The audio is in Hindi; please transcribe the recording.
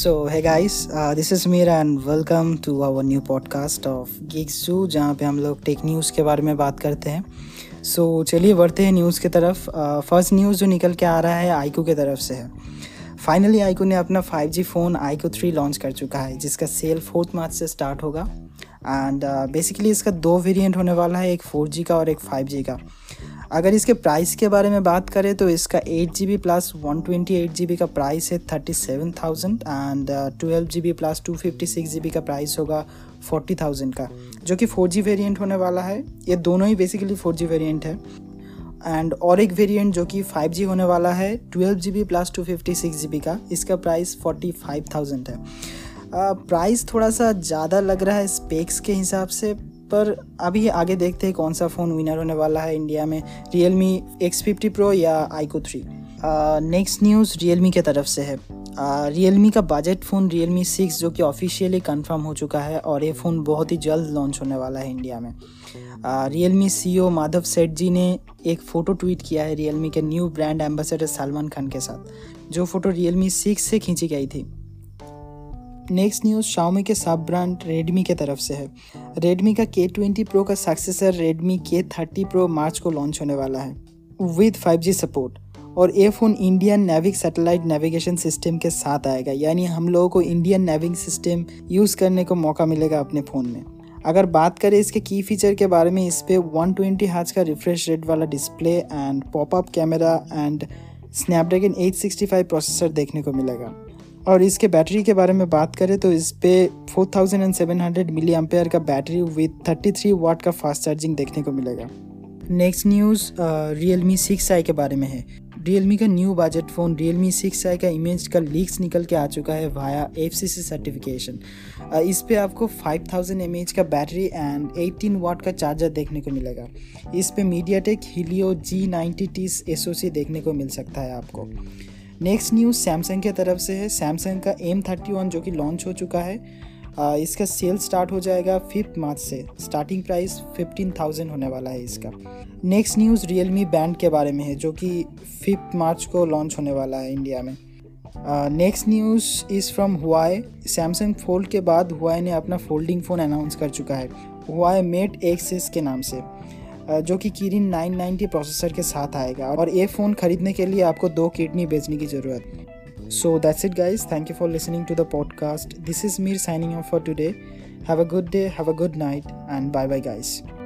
So, hey guys this is is and welcome to our new podcast of of जू जहाँ पे हम लोग टेक न्यूज़ के बारे में बात करते हैं। सो so, चलिए बढ़ते हैं न्यूज़ की तरफ़। फ़र्स्ट uh, न्यूज़ जो निकल के आ रहा है आईकू की तरफ़ से है। फाइनली आईकू ने अपना 5G phone iQOO three launch कर चुका है जिसका सेल फोर्थ मार्च से स्टार्ट होगा। एंड बेसिकली uh, इसका दो वेरिएंट होने वाला है एक 4G का और एक 5G का। अगर इसके प्राइस के बारे में बात करें तो इसका eight G B plus one twenty eight G B का प्राइस है thirty seven thousand and twelve G B plus two fifty six G B का प्राइस होगा फोर्टी थाउज़ेंड का जो कि फोर जी वेरियंट होने वाला है। ये दोनों ही बेसिकली फोर जी वेरियंट है। एंड और एक वेरिएंट जो कि फाइव जी होने वाला है twelve G B plus two fifty six G B का इसका प्राइस फोर्टी फाइव थाउज़ेंड है। प्राइस uh, थोड़ा सा ज़्यादा लग रहा है स्पेक्स के हिसाब से पर अभी आगे देखते हैं कौन सा फ़ोन विनर होने वाला है इंडिया में। Realme X fifty pro या iQOO three next news Realme के तरफ़ से है। रियल मी का budget phone Realme six जो कि ऑफिशियली कंफर्म हो चुका है और ये फ़ोन बहुत ही जल्द लॉन्च होने वाला है इंडिया में। रियल मी सी माधव सेठ जी ने एक फ़ोटो ट्वीट किया है रियल मी के new brand ambassador Salman Khan के साथ। जो फ़ोटो रियल मी सिक्स से खींची गई थी। नेक्स्ट न्यूज़ शाओमी के सब ब्रांड रेडमी के तरफ़ से है। रेडमी का के ट्वेंटी प्रो का successor Redmi K thirty pro March को लॉन्च होने वाला है। विद फाइव जी सपोर्ट और ये phone Indian NavIC satellite navigation system के साथ आएगा। यानी हम लोगों को इंडियन नेविंग सिस्टम यूज़ करने को मौका मिलेगा अपने फ़ोन में। अगर बात करें इसके की फीचर के बारे में, इस पर वन ट्वेंटी हाथ का रिफ्रेश रेट वाला display and popup camera and Snapdragon 865 processor देखने को मिलेगा। और इसके बैटरी के बारे में बात करें तो इस पर four thousand and seven hundred milli ampere का battery with thirty three watt का फास्ट चार्जिंग देखने को मिलेगा। Next news Realme six i के बारे में है। रियल मी का new budget phone Realme six i का इमेज का लीक्स निकल के आ चुका है via F C C certification इस पे आपको 5000 थाउज़ेंड का बैटरी एंड 18 वाट का चार्जर देखने को मिलेगा। इस पे MediaTek Helio G ninety टीस एस देखने को मिल सकता है आपको। नेक्स्ट न्यूज़ सैमसंग की तरफ़ से है। सैमसंग का एम थर्टी वन जो कि लॉन्च हो चुका है आ, इसका सेल स्टार्ट हो जाएगा फिफ्थ मार्च से। स्टार्टिंग प्राइस फिफ्टीन थाउज़ेंड होने वाला है इसका। Next news Realme band के बारे में है जो कि फिफ्थ मार्च को लॉन्च होने वाला है इंडिया में। Next news is from Huawei Samsung Fold के बाद हुआई ने अपना फोल्डिंग फ़ोन अनाउंस कर चुका है। हुआई मेट एक्सिस के नाम से। जो कि किरिन 990 प्रोसेसर के साथ आएगा। और ये फ़ोन ख़रीदने के लिए आपको दो किडनी बेचने की ज़रूरत। So that's it guys thank you for listening to the podcast this is Mir signing off for today have a good day have a good night and bye bye guys